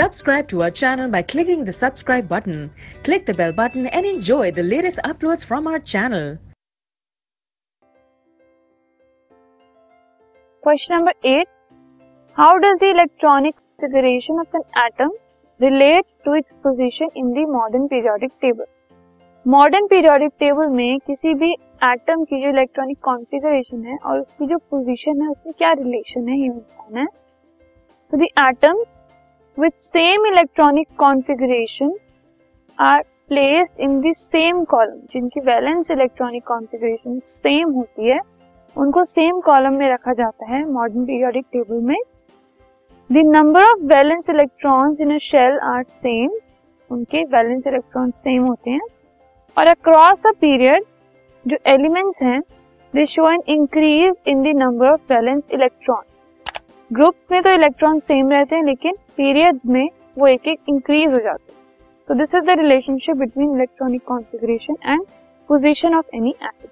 Subscribe to our channel by clicking the subscribe button. Click the bell button and enjoy the latest uploads from our channel. Question number 8. How does the electronic configuration of an atom relate to its position in the modern periodic table? Modern periodic table में किसी भी atom की जो electronic configuration है और उसकी जो position है उसमें क्या रिलेशन है ये बताना है तो the atoms with same electronic configuration are placed in the same column जिनकी वैलेंस इलेक्ट्रॉनिक कॉन्फ़िगरेशन सेम होती है, उनको सेम कॉलम में रखा जाता है मॉडर्न पीरियोडिक टेबल में। The number of valence electrons in a shell are same उनके वैलेंस इलेक्ट्रॉन सेम होते हैं। और अक्रॉस अ पीरियड जो एलिमेंट्स हैं they show an increase in the number of valence electron groups में तो electron same रहते हैं, लेकिन पीरियड्स में वो एक एक इंक्रीज हो जाते हैं। तो this is the relationship between electronic configuration and position of any atom